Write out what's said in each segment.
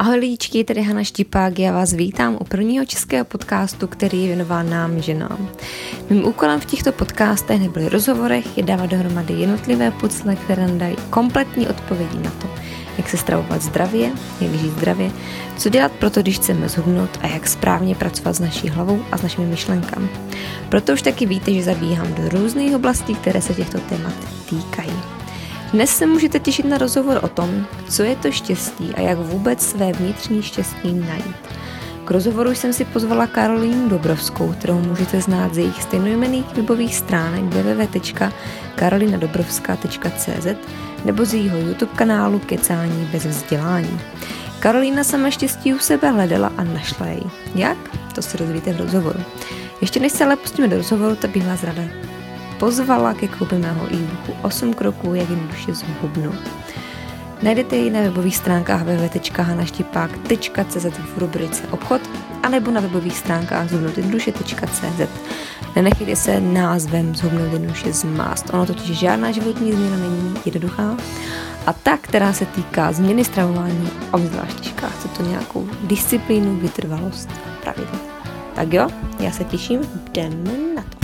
Ahoj lidičky, tady Hana Štipák, já vás vítám u prvního českého podcastu, který je věnován nám, ženám. Mým úkolem v těchto podcastech nebo rozhovorech je dávat dohromady jednotlivé pucle, které nám dají kompletní odpovědi na to, jak se stravovat zdravě, jak žít zdravě, co dělat pro to, když chceme zhubnout a jak správně pracovat s naší hlavou a s našimi myšlenkami. Proto už taky víte, že zabíhám do různých oblastí, které se těchto témat týkají. Dnes se můžete těšit na rozhovor o tom, co je to štěstí a jak vůbec své vnitřní štěstí najít. K rozhovoru jsem si pozvala Karolínu Dobrovskou, kterou můžete znát z jejich stejnojmených webových stránek www.karolinadobrovská.cz nebo z jejího YouTube kanálu Kecání bez vzdělání. Karolína sama štěstí u sebe hledala a našla jej. Jak? To se dozvíte v rozhovoru. Ještě než se ale pustíme do rozhovoru, tak bych vás rada pozvala ke koupi mého e-booku 8 kroků, jak jednoduše zhubnout. Najdete ji na webových stránkách www.hanaštipák.cz v rubrice obchod anebo na webových stránkách zhubnoutjednoduše.cz. Nenechejte se názvem zhubnout jednoduše zmást. Ono totiž žádná životní změna není jednoduchá a ta, která se týká změny stravování, obzvlášť těžká. Chce to nějakou disciplínu, vytrvalost a pravidla. Tak jo, já se těším, jdeme na to.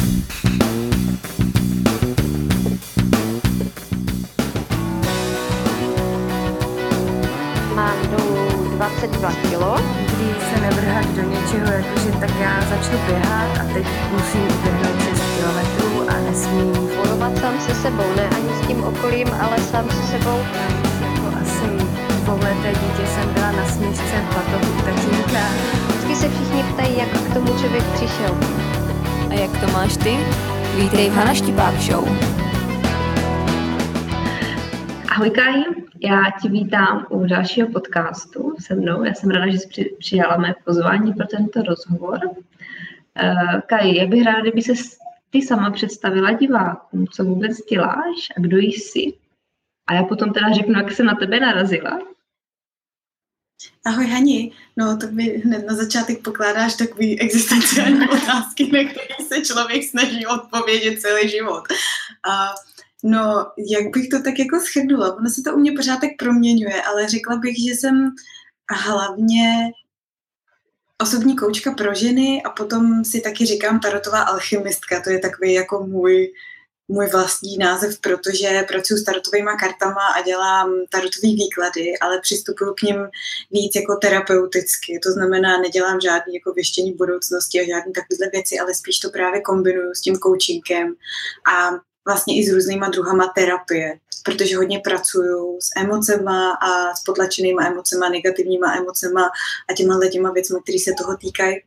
22 kg. Kdy se nevrhat do něčeho, jakože tak já začnu běhat a teď musím uběhnout 6 km a nesmím bojovat sám se sebou, ne ani s tím okolím, ale sám se sebou. Jako asi dvouleté dítě jsem byla na snížce v batohu tatínka. Vždycky se všichni ptají, jak k tomu člověk přišel. A jak to máš ty? Vítej v Hana Štipák Show. Ahoj Káji, já ti vítám u dalšího podcastu se mnou. Já jsem ráda, že jsi přijala mé pozvání pro tento rozhovor. Uh, Kaj, já bych ráda, kdyby se ty sama představila divákům, co vůbec děláš a kdo jsi. A já potom teda řeknu, jak jsem na tebe narazila. Ahoj Hani, no tak mi hned na začátek pokládáš takový existenciální otázky, na které se člověk snaží odpovědět celý život. Uh, No, jak bych to tak jako schrnula? Ono se to u mě pořád tak proměňuje, ale řekla bych, že jsem hlavně osobní koučka pro ženy a potom si taky říkám tarotová alchymistka. To je takový jako můj, můj vlastní název, protože pracuji s tarotovými kartama a dělám tarotové výklady, ale přistupuju k ním víc jako terapeuticky. To znamená, nedělám žádný jako věštění budoucnosti a žádné takovéhle věci, ale spíš to právě kombinuju s tím coachingem a vlastně i s různýma druhama terapie, protože hodně pracuju s emocema a s potlačenýma emocema, negativníma emocema a těma těma věcmi, které se toho týkají.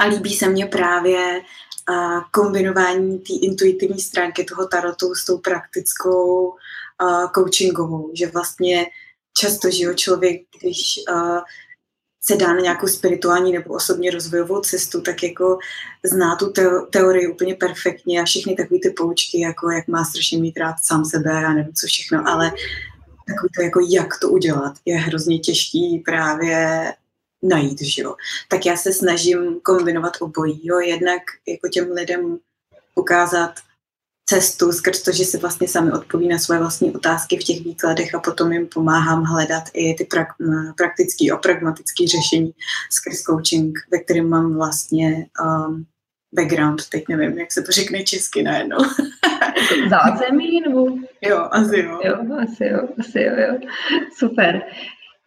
A líbí se mně právě a kombinování té intuitivní stránky toho tarotu s tou praktickou a coachingovou, že vlastně často, že jo, člověk, když se dá na nějakou spirituální nebo osobně rozvojovou cestu, tak jako zná tu teorii úplně perfektně a všechny takové ty poučky, jako jak má strašně mít rád sám sebe a nevím co všechno, ale takový to jako jak to udělat je hrozně těžký právě najít, že jo. Tak já se snažím kombinovat obojí, jo, jednak jako těm lidem ukázat cestu skrz to, že si vlastně sami odpoví na svoje vlastní otázky v těch výkladech a potom jim pomáhám hledat i ty pra- praktické a pragmatické řešení skrz coaching, ve kterém mám vlastně um, background, teď nevím, jak se to řekne česky najednou. Zázemí nebo? Jo, asi jo. Jo, asi jo, asi jo, jo. Super.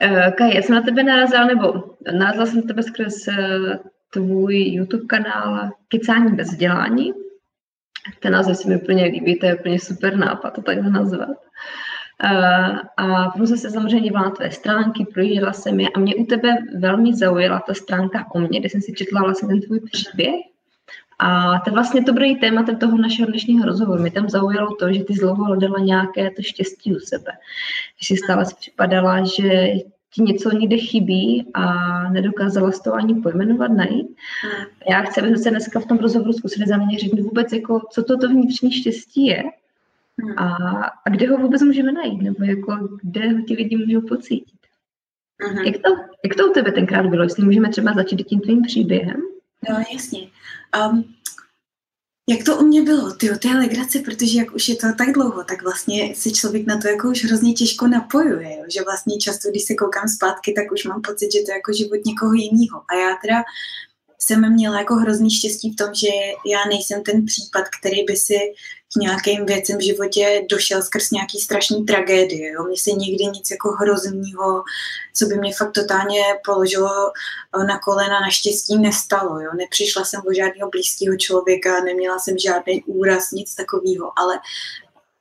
Uh, Kaj, já jsem na tebe narazila, nebo narazila jsem na tebe skrz uh, tvůj YouTube kanál Kecání bez vzdělání. Ten název se mi úplně líbí, to je úplně super nápad to takhle nazvat. Uh, a potom jsem se samozřejmě dívala na tvé stránky, projížděla jsem je a mě u tebe velmi zaujala ta stránka o mě, kde jsem si četla vlastně ten tvůj příběh. A to vlastně dobrý tématem toho našeho dnešního rozhovoru. Mě tam zaujalo to, že ty dlouho hledala nějaké to štěstí u sebe. Že si stále připadala, že ti něco někde chybí a nedokázala z toho ani pojmenovat, najít. Hmm. Já chci, aby se dneska v tom rozhovoru zkusili zaměřit vůbec, jako, co to to vnitřní štěstí je hmm. a, a kde ho vůbec můžeme najít, nebo jako, kde ho ti lidi můžou pocítit. Mm-hmm. Jak, to, jak to u tebe tenkrát bylo? Jestli můžeme třeba začít tím tvým příběhem? No, jasně. Um, jak to u mě bylo, ty to je legrace, protože jak už je to tak dlouho, tak vlastně se člověk na to jako už hrozně těžko napojuje, jo? že vlastně často, když se koukám zpátky, tak už mám pocit, že to je jako život někoho jiného. A já teda jsem měla jako hrozný štěstí v tom, že já nejsem ten případ, který by si k nějakým věcem v životě došel skrz nějaký strašný tragédie. Jo. Mně se nikdy nic jako hroznýho, co by mě fakt totálně položilo eh, na kolena, naštěstí nestalo. Jo. Nepřišla jsem o žádného blízkého člověka, neměla jsem žádný úraz, nic takového, ale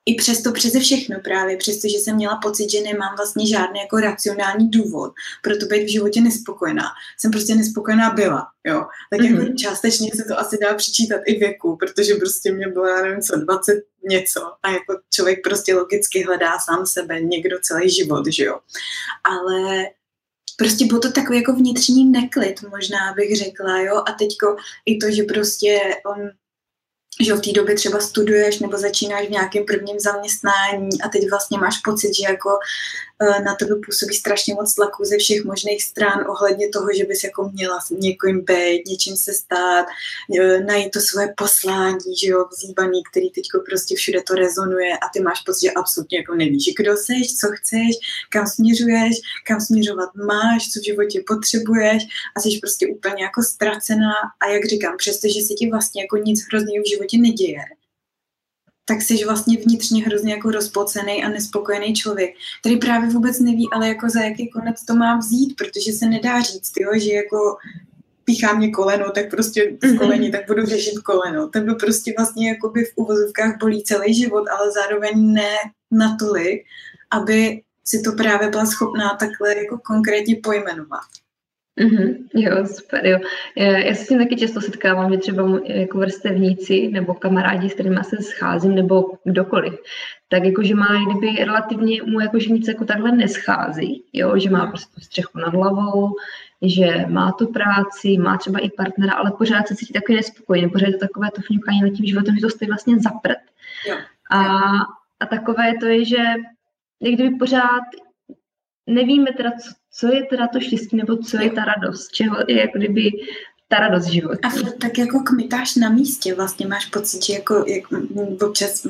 i přesto přeze všechno právě, přestože jsem měla pocit, že nemám vlastně žádný jako racionální důvod pro to být v životě nespokojená. Jsem prostě nespokojená byla, jo. Tak mm-hmm. jako mhm. částečně se to asi dá přičítat i věku, protože prostě mě bylo, já nevím co, 20 něco a jako člověk prostě logicky hledá sám sebe někdo celý život, že jo. Ale prostě byl to takový jako vnitřní neklid, možná bych řekla, jo. A teďko i to, že prostě on že v té době třeba studuješ nebo začínáš v nějakém prvním zaměstnání a teď vlastně máš pocit, že jako na tebe působí strašně moc tlaku ze všech možných stran ohledně toho, že bys jako měla někoým být, něčím se stát, eh, najít to svoje poslání, že jo, vzývaný, který teď prostě všude to rezonuje a ty máš pocit, že absolutně jako nevíš, kdo seš, co chceš, kam směřuješ, kam směřovat máš, co v životě potřebuješ a jsi prostě úplně jako ztracená a jak říkám, přestože se ti vlastně jako nic hrozného v životě neděje, tak jsi vlastně vnitřně hrozně jako rozpocený a nespokojený člověk, který právě vůbec neví, ale jako za jaký konec to má vzít, protože se nedá říct, jo, že jako píchá mě koleno, tak prostě z mhm. kolení, tak budu řešit koleno. Tebe prostě vlastně jakoby v uvozovkách bolí celý život, ale zároveň ne natolik, aby si to právě byla schopná takhle jako konkrétně pojmenovat. Mm-hmm, jo, super, jo. Já, já se s tím taky často setkávám, že třeba jako vrstevníci nebo kamarádi, s kterými se scházím, nebo kdokoliv, tak jakože má, kdyby relativně mu jakože nic jako takhle neschází, jo, že má prostě střechu nad hlavou, že má tu práci, má třeba i partnera, ale pořád se cítí takový nespokojený, pořád je to takové to fňukání nad tím životem, že to stojí vlastně za prd. Jo. A, a takové to je, že jak kdyby pořád nevíme teda, co, co je teda to štěstí, nebo co je ta radost, čeho je jako kdyby ta radost života. A tak jako kmitáš na místě, vlastně máš pocit, že jako jak občas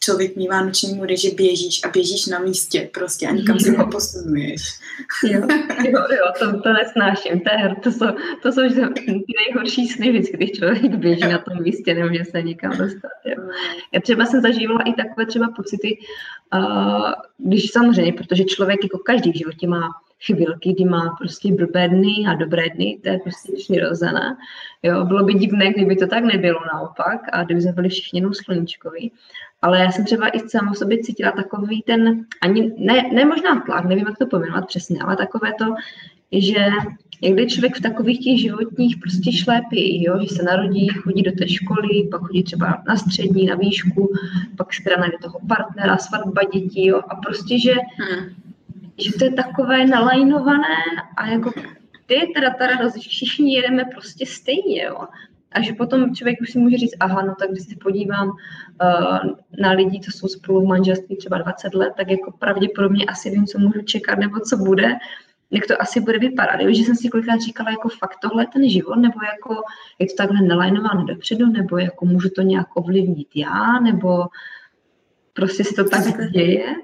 člověk mývá noční můry, že běžíš a běžíš na místě prostě a nikam se neposunuješ. Jo, jo, jo to, to nesnáším. To, je, to, jsou, to jsou ty nejhorší sny vždycky, když člověk běží na tom místě, nemůže se nikam dostat. Jo. Já třeba jsem zažívala i takové třeba pocity, uh, když samozřejmě, protože člověk jako každý v životě má chvilky, kdy má prostě blbé dny a dobré dny, to je prostě přirozené. Jo, bylo by divné, kdyby to tak nebylo naopak a kdyby jsme byli všichni jenom sluníčkoví. Ale já jsem třeba i sama sobě cítila takový ten, ani ne, ne možná tlak, nevím, jak to pojmenovat přesně, ale takové to, že jak člověk v takových těch životních prostě šlépí, jo? že se narodí, chodí do té školy, pak chodí třeba na střední, na výšku, pak se teda najde toho partnera, svatba dětí jo? a prostě, že hmm že to je takové nalajnované a jako ty teda ta radost, všichni jedeme prostě stejně, jo. A že potom člověk už si může říct, aha, no tak když se podívám uh, na lidi, co jsou spolu v manželství třeba 20 let, tak jako pravděpodobně asi vím, co můžu čekat nebo co bude, jak to asi bude vypadat. Jo? Že jsem si kolikrát říkala, jako fakt tohle ten život, nebo jako je to takhle nalajnováno dopředu, nebo jako můžu to nějak ovlivnit já, nebo prostě si to tak děje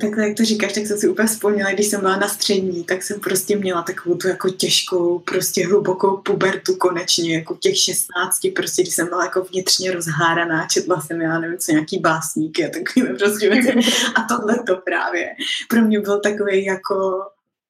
takhle, jak to říkáš, tak jsem si úplně vzpomněla, když jsem byla na střední, tak jsem prostě měla takovou tu jako těžkou, prostě hlubokou pubertu konečně, jako těch 16, prostě když jsem byla jako vnitřně rozháraná, četla jsem, já nevím, co nějaký básníky a takové prostě věci. A tohle to právě pro mě byl takový jako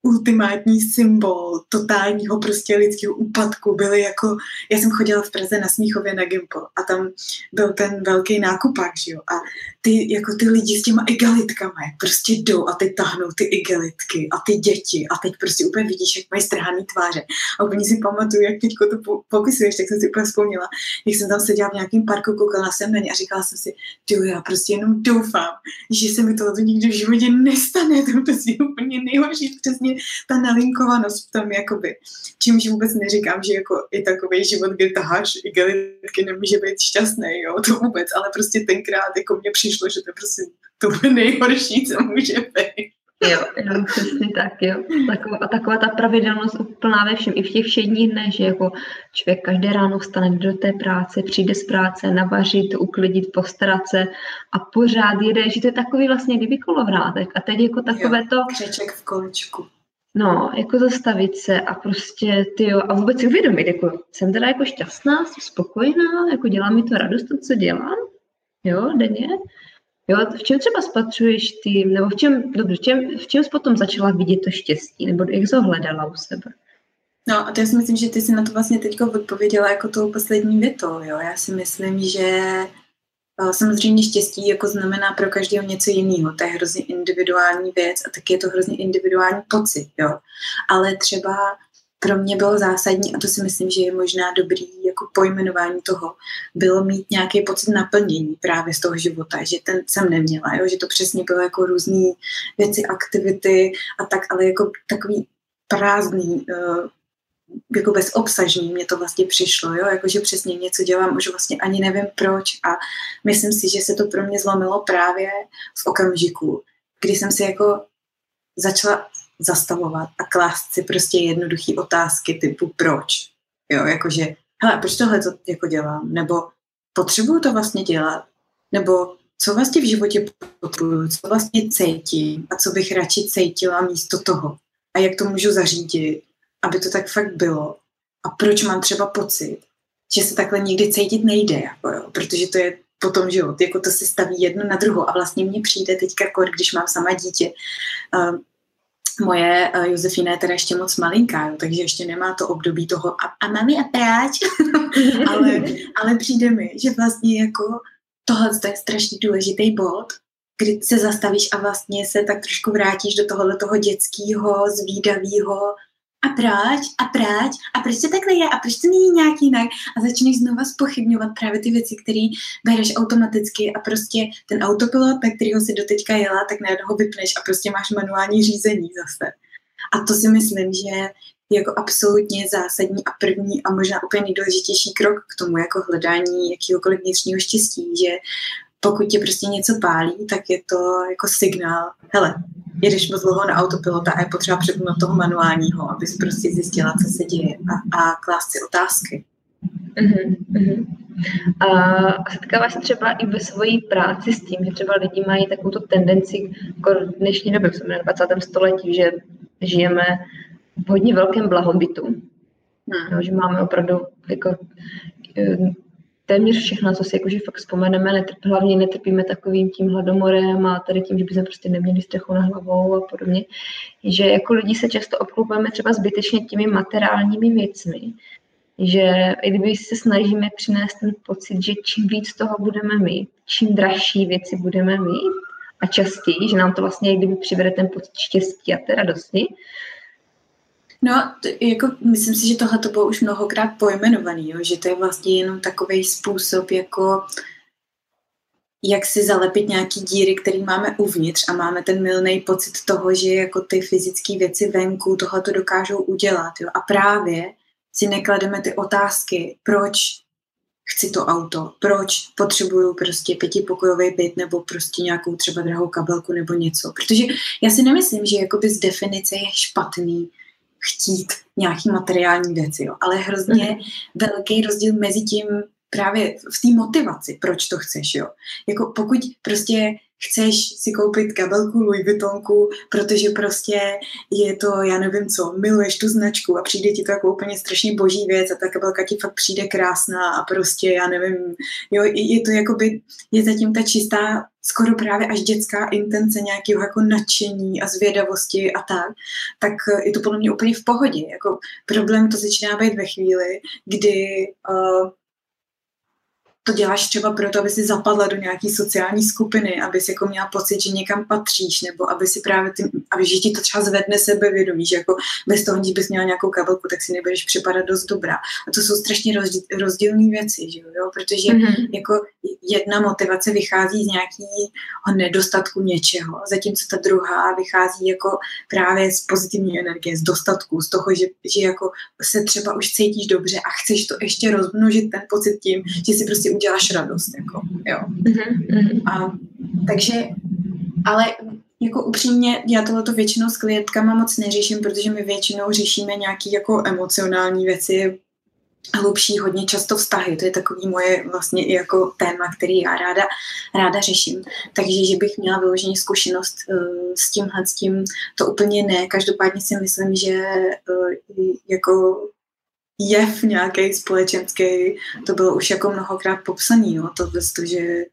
ultimátní symbol totálního prostě lidského úpadku byly jako, já jsem chodila v Praze na Smíchově na Gimple a tam byl ten velký nákupák, že jo, a ty, jako ty lidi s těma igelitkami prostě jdou a ty tahnou ty igelitky a ty děti a teď prostě úplně vidíš, jak mají strhaný tváře. A úplně si pamatuju, jak teďko to popisuješ, tak jsem si úplně vzpomněla, jak jsem tam seděla v nějakém parku, koukala jsem na ně a říkala jsem si, ty já prostě jenom doufám, že se mi tohle nikdy v životě nestane, to je prostě úplně nejhorší, přesně ta nalinkovanost v tom, jakoby, čímž vůbec neříkám, že jako i takový život, kdy taháš igelitky nemůže být šťastný, jo, to vůbec, ale prostě tenkrát jako mně přišlo, že to je prostě to nejhorší, co může být. Jo, jo, přesně tak, jo. Taková, taková ta pravidelnost úplná ve všem, i v těch všedních dnech, že jako člověk každé ráno vstane do té práce, přijde z práce, navařit, uklidit, postarat se a pořád jede, že to je takový vlastně kdyby kolovrátek. A teď jako takové jo, to... Křeček v kolečku. No, jako zastavit se a prostě, ty jo, a vůbec si uvědomit, jako jsem teda jako šťastná, jsem spokojená, jako dělá mi to radost, to, co dělám, jo, denně. Jo, v čem třeba spatřuješ ty, nebo v čem, dobře, v čem, v čem jsi potom začala vidět to štěstí, nebo jak jsi ho hledala u sebe? No a to já si myslím, že ty jsi na to vlastně teď odpověděla jako tou poslední větou, jo. Já si myslím, že Samozřejmě štěstí jako znamená pro každého něco jiného. To je hrozně individuální věc a taky je to hrozně individuální pocit. Jo. Ale třeba pro mě bylo zásadní, a to si myslím, že je možná dobrý jako pojmenování toho, bylo mít nějaký pocit naplnění právě z toho života, že ten jsem neměla, jo? že to přesně bylo jako různé věci, aktivity a tak, ale jako takový prázdný uh, jako bezobsažný mě to vlastně přišlo, jo, jakože přesně něco dělám, už vlastně ani nevím proč a myslím si, že se to pro mě zlomilo právě v okamžiku, kdy jsem si jako začala zastavovat a klást si prostě jednoduché otázky typu proč, jo, jakože, hele, proč tohle to jako dělám, nebo potřebuju to vlastně dělat, nebo co vlastně v životě potřebuju, co vlastně cítím a co bych radši cítila místo toho? A jak to můžu zařídit aby to tak fakt bylo. A proč mám třeba pocit, že se takhle nikdy cítit nejde, jako jo, protože to je potom život, jako to se staví jedno na druhou. A vlastně mně přijde teďka kor, když mám sama dítě, uh, moje uh, Josefina je teda ještě moc malinká, jo, takže ještě nemá to období toho a, a mami a práč, ale, ale přijde mi, že vlastně jako tohle je strašně důležitý bod, kdy se zastavíš a vlastně se tak trošku vrátíš do tohohle toho dětského, zvídavého, a proč, a proč, a proč to takhle je, a proč to není nějak jinak. A začneš znova spochybňovat právě ty věci, které bereš automaticky a prostě ten autopilot, na kterého si doteďka jela, tak najednou ho vypneš a prostě máš manuální řízení zase. A to si myslím, že je jako absolutně zásadní a první a možná úplně nejdůležitější krok k tomu jako hledání jakýhokoliv vnitřního štěstí, že pokud tě prostě něco pálí, tak je to jako signál, hele, jedeš moc dlouho na autopilota a je potřeba přepnout toho manuálního, abys prostě zjistila, co se děje a, a klást si otázky. Uh-huh, uh-huh. A setkáváš se třeba i ve své práci s tím, že třeba lidi mají takovou tendenci jako v dnešní době, v 20. století, že žijeme v hodně velkém blahobytu. Hmm. No, že máme opravdu jako eh, téměř všechno, co si jakože fakt vzpomeneme, netrp, hlavně netrpíme takovým tím hladomorem a tady tím, že bychom prostě neměli střechu na hlavou a podobně, že jako lidi se často obklopujeme třeba zbytečně těmi materiálními věcmi, že i kdyby se snažíme přinést ten pocit, že čím víc toho budeme mít, čím dražší věci budeme mít a častěji, že nám to vlastně kdyby přivede ten pocit štěstí a té radosti, No, to, jako myslím si, že tohle to bylo už mnohokrát pojmenovaný, jo? že to je vlastně jenom takový způsob, jako jak si zalepit nějaký díry, který máme uvnitř a máme ten milný pocit toho, že jako ty fyzické věci venku tohle to dokážou udělat. Jo? A právě si neklademe ty otázky, proč chci to auto, proč potřebuju prostě pětipokojový byt nebo prostě nějakou třeba drahou kabelku nebo něco. Protože já si nemyslím, že jakoby z definice je špatný chtít nějaký materiální věci, jo. ale hrozně mm. velký rozdíl mezi tím právě v té motivaci, proč to chceš, jo. Jako pokud prostě chceš si koupit kabelku Louis Vuittonku, protože prostě je to, já nevím co, miluješ tu značku a přijde ti to jako úplně strašně boží věc a ta kabelka ti fakt přijde krásná a prostě, já nevím, jo, je to jako by, je zatím ta čistá, skoro právě až dětská intence nějakého jako nadšení a zvědavosti a tak, tak je to podle mě úplně v pohodě. Jako problém to začíná být ve chvíli, kdy uh, to děláš třeba proto, aby si zapadla do nějaký sociální skupiny, aby si jako měla pocit, že někam patříš, nebo aby si právě ty, aby že ti to třeba zvedne sebevědomí, že jako bez toho, když bys měla nějakou kabelku, tak si nebudeš připadat dost dobrá. A to jsou strašně rozdílné věci, že jo? protože mm-hmm. jako jedna motivace vychází z nějakého nedostatku něčeho, zatímco ta druhá vychází jako právě z pozitivní energie, z dostatku, z toho, že, že jako se třeba už cítíš dobře a chceš to ještě rozmnožit ten pocit tím, že si prostě uděláš radost. Jako, jo. Mm-hmm. A, takže, ale jako upřímně, já tohleto většinou s klientkama moc neřeším, protože my většinou řešíme nějaký jako emocionální věci, hlubší, hodně často vztahy. To je takový moje vlastně i jako téma, který já ráda, ráda řeším. Takže, že bych měla vyloženě zkušenost uh, s tímhle, s tím, to úplně ne. Každopádně si myslím, že uh, jako jev nějaký společenský, to bylo už jako mnohokrát popsaný, no, to, to že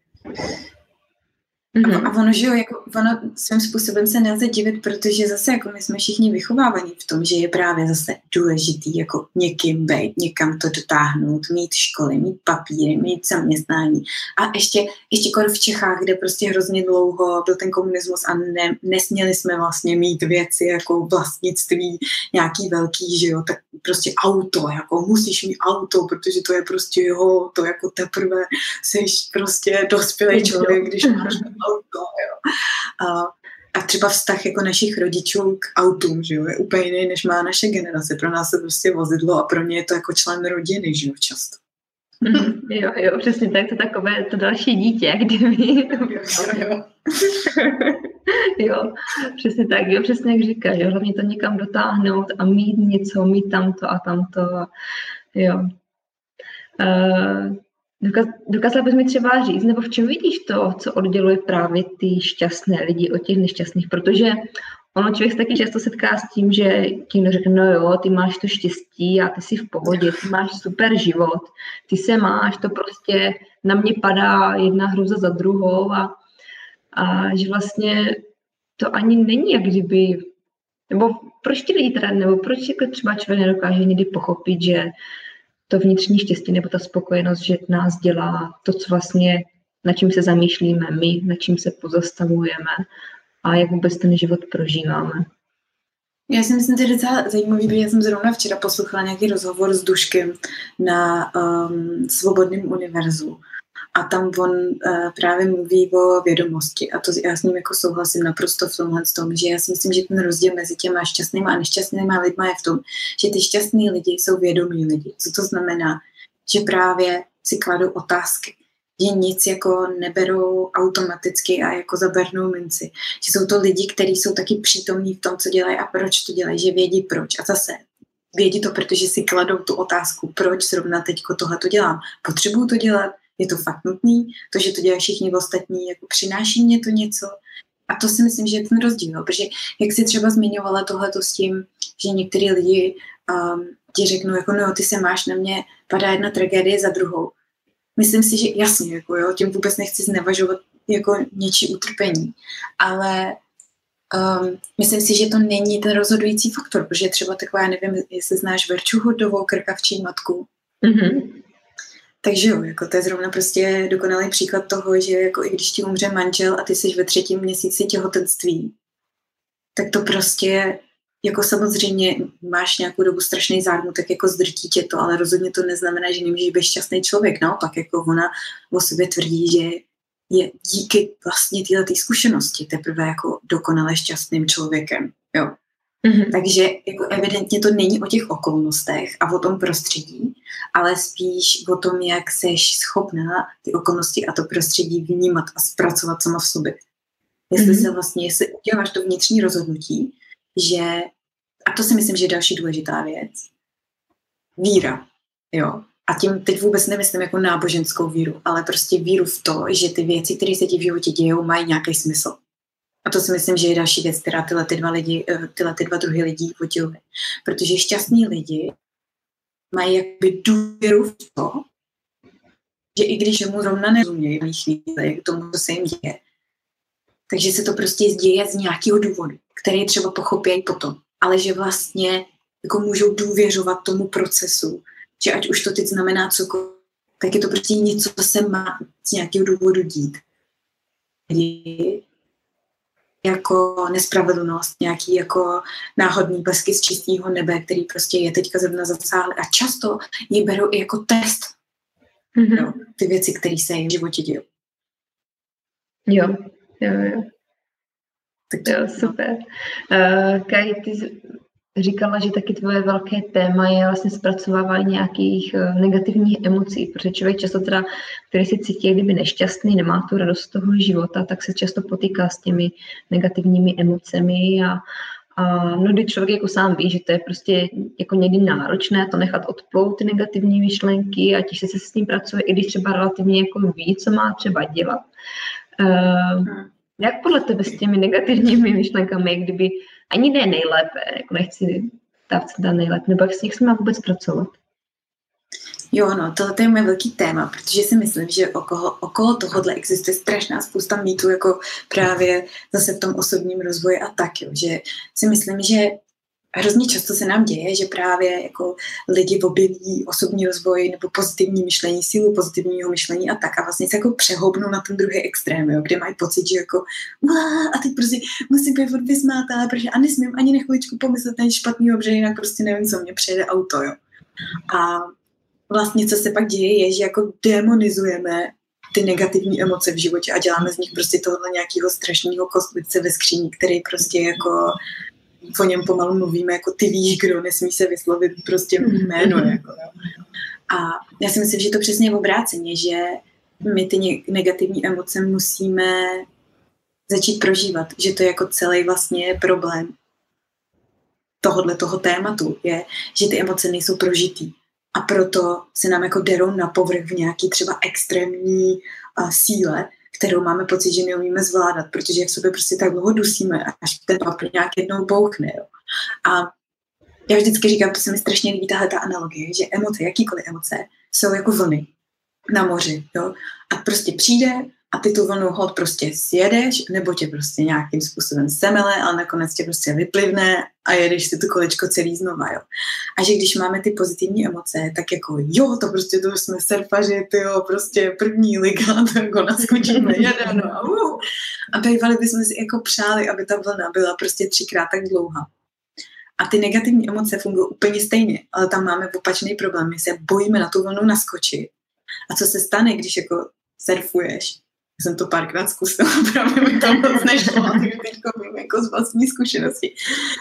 Mm-hmm. A ono, že jo, jako, ono svým způsobem se nelze divit, protože zase jako my jsme všichni vychovávaní v tom, že je právě zase důležitý jako někým být, někam to dotáhnout, mít školy, mít papíry, mít zaměstnání. A ještě, ještě kor v Čechách, kde prostě hrozně dlouho byl ten komunismus a ne, nesměli jsme vlastně mít věci jako vlastnictví nějaký velký, že jo, tak prostě auto, jako musíš mít auto, protože to je prostě jo, to jako teprve jsi prostě dospělý člověk, když máš auto, jo. A, a třeba vztah jako našich rodičů k autům, že jo, je úplně jiný, než má naše generace. Pro nás je prostě vozidlo a pro ně je to jako člen rodiny, že jo, často. Jo, jo, přesně tak, to takové to další dítě, kdyby. Jo, jo. jo, přesně tak, jo, přesně jak říkáš, jo, hlavně to někam dotáhnout a mít něco, mít tamto a tamto, jo. Uh, Dokázala bys mi třeba říct, nebo v čem vidíš to, co odděluje právě ty šťastné lidi od těch nešťastných, protože ono člověk se taky často setká s tím, že tím řekne, no jo, ty máš to štěstí a ty jsi v pohodě, ty máš super život, ty se máš, to prostě na mě padá jedna hruza za druhou a, a že vlastně to ani není jak kdyby, nebo proč ty lidi teda, nebo proč jako třeba člověk nedokáže někdy pochopit, že to vnitřní štěstí nebo ta spokojenost, že nás dělá to, co vlastně, na čím se zamýšlíme my, na čím se pozastavujeme a jak vůbec ten život prožíváme. Já si myslím, že je docela zajímavý, protože já jsem zrovna včera poslouchala nějaký rozhovor s Duškem na um, Svobodném univerzu a tam on uh, právě mluví o vědomosti a to já s ním jako souhlasím naprosto v tomhle tom, že já si myslím, že ten rozdíl mezi těma šťastnýma a nešťastnýma lidma je v tom, že ty šťastní lidi jsou vědomí lidi. Co to znamená? Že právě si kladou otázky, že nic jako neberou automaticky a jako za bernou minci. Že jsou to lidi, kteří jsou taky přítomní v tom, co dělají a proč to dělají, že vědí proč. A zase vědí to, protože si kladou tu otázku, proč zrovna teď tohle to dělám. Potřebuju to dělat, je to fakt nutný, to, že to dělají všichni ostatní, jako přináší mě to něco. A to si myslím, že je ten rozdíl, protože jak si třeba zmiňovala tohleto s tím, že některý lidi um, ti řeknou, jako no, ty se máš na mě, padá jedna tragédie za druhou. Myslím si, že jasně, jako jo, tím vůbec nechci znevažovat jako něčí utrpení, ale um, myslím si, že to není ten rozhodující faktor, protože třeba taková, nevím, jestli znáš Verču Hodovou, krkavčí matku. Mm-hmm. Takže jo, jako to je zrovna prostě dokonalý příklad toho, že jako i když ti umře manžel a ty jsi ve třetím měsíci těhotenství, tak to prostě jako samozřejmě máš nějakou dobu strašný zármutek, jako zdrtí tě to, ale rozhodně to neznamená, že nemůžeš být šťastný člověk. Naopak, jako ona o sobě tvrdí, že je díky vlastně této zkušenosti teprve jako dokonale šťastným člověkem. Jo. Mm-hmm. Takže jako evidentně to není o těch okolnostech a o tom prostředí, ale spíš o tom, jak seš schopná ty okolnosti a to prostředí vnímat a zpracovat sama v sobě. Jestli mm-hmm. se vlastně, jestli uděláš to vnitřní rozhodnutí, že, a to si myslím, že je další důležitá věc, víra, jo. A tím teď vůbec nemyslím jako náboženskou víru, ale prostě víru v to, že ty věci, které se ti v životě dějou, mají nějaký smysl. A to si myslím, že je další věc, která tyhle ty dva, lidi, eh, tyhle ty dva druhy lidí odděluje. Protože šťastní lidi mají jakoby důvěru v to, že i když mu zrovna nerozumějí v chvíli k tomu, co se jim děje, takže se to prostě děje z nějakého důvodu, který třeba pochopí potom. Ale že vlastně jako můžou důvěřovat tomu procesu, že ať už to teď znamená cokoliv, tak je to prostě něco, co se má z nějakého důvodu dít jako nespravedlnost, nějaký jako náhodný blesky z čistého nebe, který prostě je teďka zrovna zasáhly a často ji berou i jako test. Mm-hmm. No, ty věci, které se jim v životě dějí. Jo, jo, jo. Tak to, jo, super. Uh, Kaj, ty říkala, že taky tvoje velké téma je vlastně zpracovávání nějakých eh, negativních emocí, protože člověk často teda, který si cítí kdyby nešťastný, nemá tu radost z toho života, tak se často potýká s těmi negativními emocemi a, a mnohdy člověk jako sám ví, že to je prostě jako někdy náročné to nechat odplout ty negativní myšlenky a těžce se s tím pracuje, i když třeba relativně jako ví, co má třeba dělat. Uh, jak podle tebe s těmi negativními myšlenkami, kdyby ani ne nejlépe, jako nechci dát se dá nejlépe, nebo jak s nich má vůbec pracovat? Jo, no, tohle je moje velký téma, protože si myslím, že okolo, okolo tohohle existuje strašná spousta mýtů, jako právě zase v tom osobním rozvoji a tak, jo, že si myslím, že hrozně často se nám děje, že právě jako lidi objeví osobní rozvoj nebo pozitivní myšlení, sílu pozitivního myšlení a tak a vlastně se jako přehoupnou na ten druhý extrém, jo, kde mají pocit, že jako a teď prostě musím být furt vysmátá, protože a nesmím ani na chviličku pomyslet ten špatný obře, jinak prostě nevím, co mě přejede auto, jo. A vlastně co se pak děje, je, že jako demonizujeme ty negativní emoce v životě a děláme z nich prostě tohle nějakého strašného kostlice ve skříni, který prostě jako o něm pomalu mluvíme, jako ty víš, kdo, nesmí se vyslovit prostě jméno. Jako, jo. A já si myslím, že to přesně je obráceně, že my ty negativní emoce musíme začít prožívat, že to je jako celý vlastně problém tohohle toho tématu, je, že ty emoce nejsou prožitý. A proto se nám jako derou na povrch v nějaký třeba extrémní uh, síle, kterou máme pocit, že neumíme zvládat, protože jak sobě prostě tak dlouho dusíme, až ten papír nějak jednou bouchne. Jo. A já vždycky říkám, to se mi strašně líbí tahle ta analogie, že emoce, jakýkoliv emoce, jsou jako vlny na moři. Jo? A prostě přijde, a ty tu vlnu hod prostě sjedeš, nebo tě prostě nějakým způsobem semele, ale nakonec tě prostě vyplivne a jedeš si tu kolečko celý znova, jo. A že když máme ty pozitivní emoce, tak jako jo, to prostě to jsme surfaři, ty jo, prostě první liga, to jako naskočíme jeden, no a uh. A bývali bychom si jako přáli, aby ta vlna byla prostě třikrát tak dlouhá. A ty negativní emoce fungují úplně stejně, ale tam máme opačný problém. My se bojíme na tu vlnu naskočit. A co se stane, když jako surfuješ jsem to párkrát zkusila, právě mi to moc nešlo, takže teď vím jako z vlastní zkušenosti.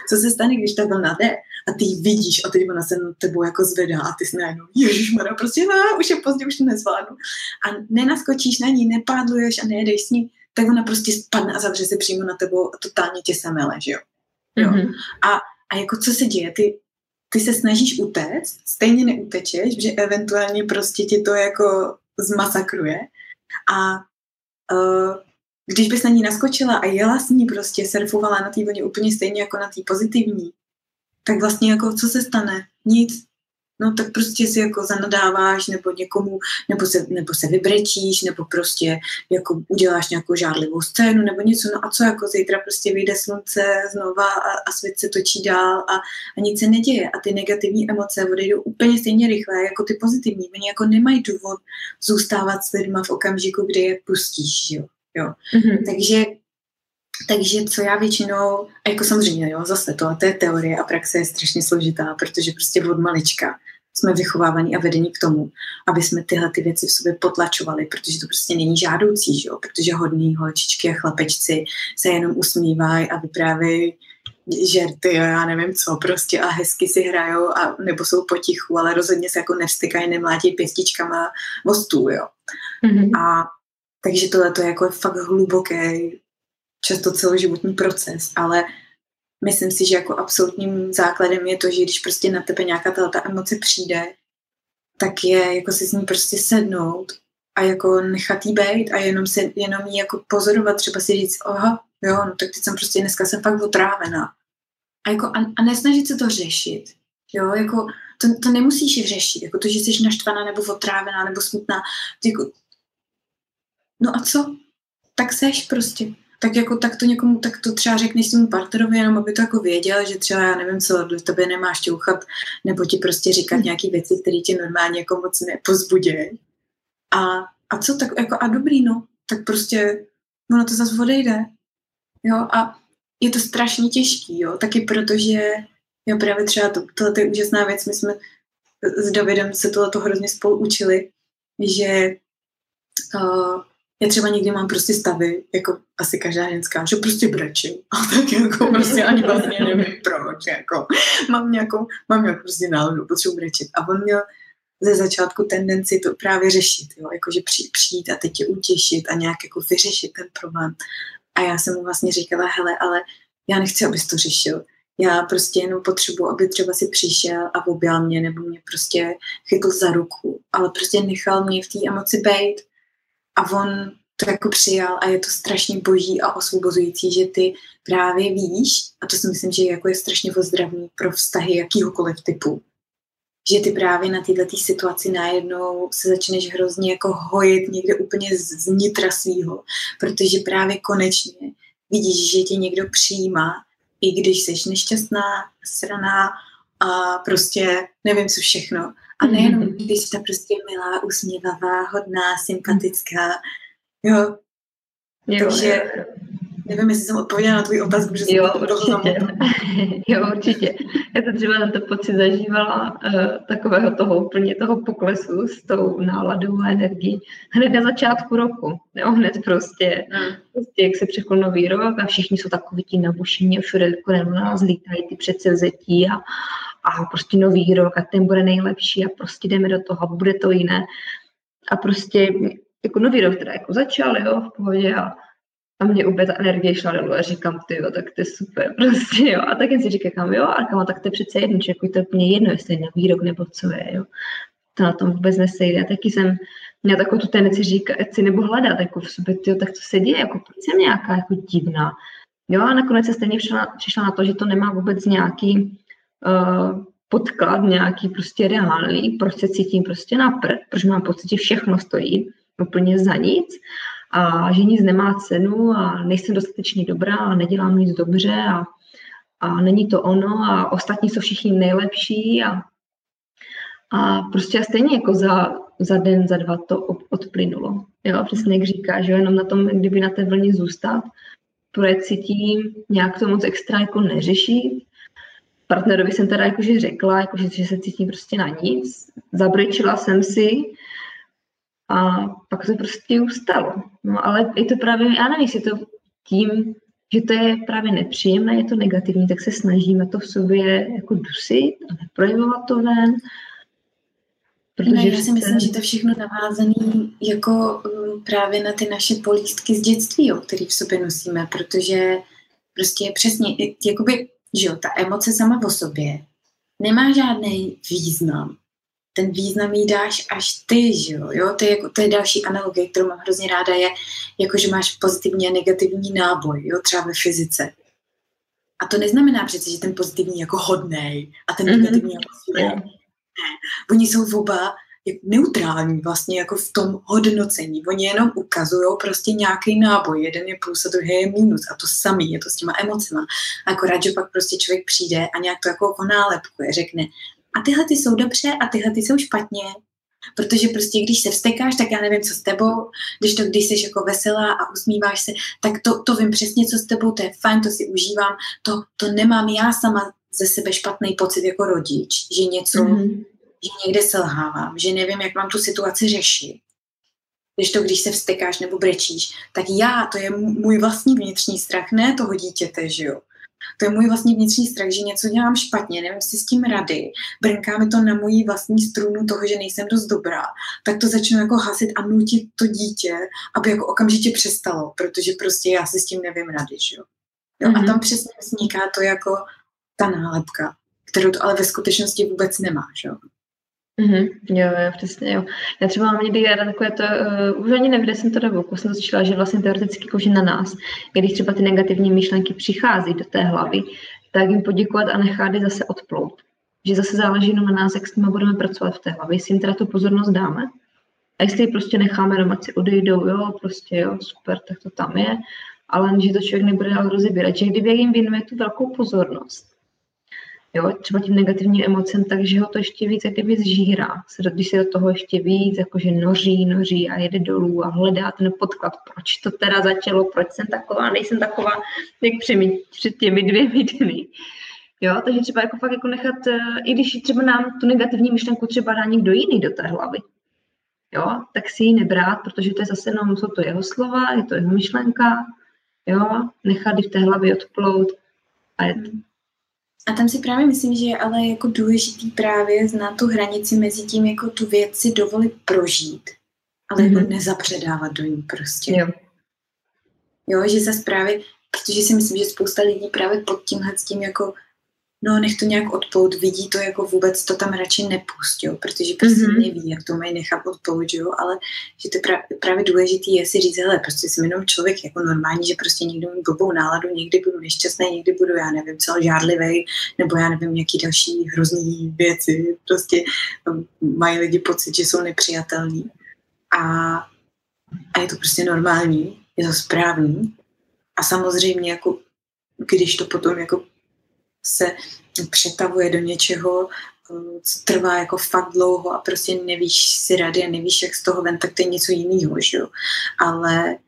Co se stane, když ta vlna jde a ty ji vidíš a teď ona se na tebou jako zvedá a ty si najednou, ježišmarja, prostě no, už je pozdě, už to nezvládnu. A nenaskočíš na ní, nepádluješ a nejedeš s ní, tak ona prostě spadne a zavře se přímo na tebou a totálně tě semele, že jo. jo. Mm-hmm. A, a jako co se děje? Ty, ty se snažíš utéct, stejně neutečeš, že eventuálně prostě ti to jako zmasakruje a když bys na ní naskočila a jela s ní prostě, surfovala na té vlně úplně stejně jako na té pozitivní, tak vlastně jako co se stane? Nic. No tak prostě si jako zanadáváš nebo někomu, nebo se, nebo se vybrečíš, nebo prostě jako uděláš nějakou žádlivou scénu nebo něco, no a co jako zítra prostě vyjde slunce znova a, a svět se točí dál a, a nic se neděje a ty negativní emoce odejdou úplně stejně rychle jako ty pozitivní. Oni jako nemají důvod zůstávat s lidma v okamžiku, kdy je pustíš, jo. jo. Mm-hmm. Takže takže co já většinou, a jako samozřejmě, jo, zase to, to je teorie a praxe je strašně složitá, protože prostě od malička jsme vychovávaní a vedení k tomu, aby jsme tyhle ty věci v sobě potlačovali, protože to prostě není žádoucí, že jo? protože hodný holčičky a chlapečci se jenom usmívají a vyprávějí žerty a já nevím co prostě a hezky si hrajou a nebo jsou potichu, ale rozhodně se jako nevstykají, nemlátí pěstičkama o stůl, jo. Mm-hmm. A takže tohle to je jako fakt hluboký, často celoživotní proces, ale myslím si, že jako absolutním základem je to, že když prostě na tebe nějaká ta emoce přijde, tak je jako si s ní prostě sednout a jako nechat jí být a jenom, se, jenom jí jako pozorovat, třeba si říct, aha, jo, no tak teď jsem prostě, dneska jsem fakt otrávená. A, jako, a, a nesnažit se to řešit. Jo, jako to, to nemusíš řešit, jako to, že jsi naštvaná nebo otrávená nebo smutná. Jako, no a co? Tak seš prostě tak jako tak to někomu, tak to třeba řekneš svému partnerovi, jenom aby to jako věděl, že třeba já nevím co, do tebe nemáš ťouchat, nebo ti prostě říkat hmm. nějaké věci, které tě normálně jako moc nepozbudějí. A, a co tak, jako a dobrý, no, tak prostě ono to zase odejde. Jo, a je to strašně těžký, jo, taky protože, jo, právě třeba to, tohle je úžasná věc, my jsme s Davidem se tohle hrozně spolu učili, že uh, já třeba někdy mám prostě stavy, jako asi každá ženská, že prostě brečím. A tak jako prostě ani vlastně nevím proč, jako mám nějakou, mám nějakou prostě náladu, potřebuji brečet. A on měl ze začátku tendenci to právě řešit, jo? jakože přijít, přijít a teď tě utěšit a nějak jako vyřešit ten problém. A já jsem mu vlastně říkala, hele, ale já nechci, abys to řešil. Já prostě jenom potřebuji, aby třeba si přišel a objal mě, nebo mě prostě chytl za ruku, ale prostě nechal mě v té emoci být. A on to jako přijal a je to strašně boží a osvobozující, že ty právě víš, a to si myslím, že jako je strašně ozdravný pro vztahy jakýhokoliv typu, že ty právě na této situaci najednou se začneš hrozně jako hojit někde úplně z nitra svýho, protože právě konečně vidíš, že tě někdo přijímá, i když jsi nešťastná, sraná a prostě nevím co všechno. A nejenom, když ta prostě milá, usměvavá, hodná, sympatická, jo. jo Takže Nevím, jestli jsem odpověděla na tvůj otázku, že jsem jo, určitě. jo, určitě. Já to třeba na to pocit zažívala uh, takového toho úplně toho poklesu s tou náladou a energií hned na začátku roku. Jo, hned prostě, hmm. prostě jak se přechol nový rok a všichni jsou takový ti nabušení a všude kolem nás lítají ty předsevzetí a, a prostě nový rok a ten bude nejlepší a prostě jdeme do toho bude to jiné. A prostě jako nový rok teda jako začal, jo, v pohodě a a mě úplně ta energie šla dolů a říkám, ty jo, tak to je super, prostě jo. A tak jen si říkám, jo, a kam, tak to je přece jedno, že jako to je úplně jedno, jestli je na výrok nebo co je, jo. To na tom vůbec nesejde. A taky jsem měla takovou tu tendenci říkat si nebo hledat jako v sobě, tyjo, tak to se děje, jako proč jsem nějaká jako divná. Jo, a nakonec se stejně přišla, přišla na to, že to nemá vůbec nějaký uh, podklad, nějaký prostě reálný, proč se cítím prostě na prd, proč mám pocit, že všechno stojí úplně za nic a že nic nemá cenu a nejsem dostatečně dobrá a nedělám nic dobře a, a není to ono a ostatní jsou všichni nejlepší a, a prostě stejně jako za, za den, za dva to odplynulo. Jo, přesně jak říká, že jenom na tom, kdyby na té vlně zůstat, projet si tím, nějak to moc extra jako neřešit. Partnerovi jsem teda jakože řekla, jakože, že se cítím prostě na nic. Zabrečila jsem si, a pak to prostě ustalo. No ale je to právě, já nevím, jestli to tím, že to je právě nepříjemné, je to negativní, tak se snažíme to v sobě jako dusit a neprojevovat to ven. Protože ne, já si myslím, že to všechno navázané jako um, právě na ty naše polístky z dětství, o který v sobě nosíme, protože prostě přesně, jakoby, že jo, ta emoce sama o sobě nemá žádný význam ten význam jí dáš až ty, že jo? jo? To, je jako, to je další analogie, kterou mám hrozně ráda, je jako, že máš pozitivní a negativní náboj, jo? třeba ve fyzice. A to neznamená přece, že ten pozitivní jako hodnej a ten mm-hmm. negativní jako zlý. Ne. Oni jsou oba neutrální vlastně jako v tom hodnocení. Oni jenom ukazují prostě nějaký náboj. Jeden je plus a druhý je minus. A to samý je to s těma emocema. Akorát, že pak prostě člověk přijde a nějak to jako onálepkuje, řekne, a tyhle ty jsou dobře a tyhle ty jsou špatně. Protože prostě když se vstekáš, tak já nevím, co s tebou, když to, když jsi jako veselá a usmíváš se, tak to, to vím přesně, co s tebou, to je fajn, to si užívám, to, to nemám já sama ze sebe špatný pocit jako rodič, že něco, mm-hmm. Že někde selhávám, že nevím, jak mám tu situaci řešit. Když to, když se vstekáš nebo brečíš, tak já, to je můj vlastní vnitřní strach, ne toho dítěte, že jo. To je můj vlastní vnitřní strach, že něco dělám špatně, nevím si s tím rady, brnká mi to na moji vlastní strunu toho, že nejsem dost dobrá, tak to začnu jako hasit a nutit to dítě, aby jako okamžitě přestalo, protože prostě já si s tím nevím rady, že jo. jo mm-hmm. A mhm. tam přesně vzniká to jako ta nálepka, kterou to ale ve skutečnosti vůbec nemá, že jo. Mm-hmm. Jo, jo, přesně, jo. Já třeba mám někdy ráda takové to, uh, už ani nevím, jsem to do boku, jsem začala, že vlastně teoreticky jako, na nás, když třeba ty negativní myšlenky přichází do té hlavy, tak jim poděkovat a nechat je zase odplout. Že zase záleží jenom na nás, jak s nimi budeme pracovat v té hlavě, jestli jim teda tu pozornost dáme. A jestli ji prostě necháme doma, si odejdou, jo, prostě jo, super, tak to tam je, ale že to člověk nebude dál rozebírat. Že kdyby jim věnuje tu velkou pozornost, jo, třeba tím negativním emocem, takže ho to ještě víc jak kdyby zžírá. Když se do toho ještě víc jakože noří, noří a jede dolů a hledá ten podklad, proč to teda začalo, proč jsem taková, nejsem taková, jak před těmi dvěmi dny. Jo, takže třeba jako fakt jako nechat, eh, i když třeba nám tu negativní myšlenku třeba dá někdo jiný do té hlavy, jo, tak si ji nebrát, protože to je zase jenom, jsou to jeho slova, je to jeho myšlenka, jo, nechat ji v té hlavě odplout a je to. A tam si právě myslím, že je ale jako důležitý právě znát tu hranici mezi tím, jako tu věc si dovolit prožít, ale mm-hmm. jako mhm. nezapředávat do ní prostě. Jo. Jo, že zase právě, protože si myslím, že spousta lidí právě pod tímhle s tím jako no nech to nějak odpout, vidí to jako vůbec to tam radši nepust, jo, protože prostě mm-hmm. neví, jak to mají nechat odpout, jo, ale že to právě, právě důležitý je si říct, hele, prostě jsem jenom člověk jako normální, že prostě někdo mít blbou náladu, někdy budu nešťastný, někdy budu, já nevím, co, žádlivý, nebo já nevím, jaký další hrozný věci, prostě um, mají lidi pocit, že jsou nepřijatelní. A, a je to prostě normální, je to správný. A samozřejmě jako když to potom jako se přetavuje do něčeho, eh, co trvá jako fakt dlouho a prostě nevíš si rady a nevíš, jak z toho ven, tak to je něco jiného, že jo. Ale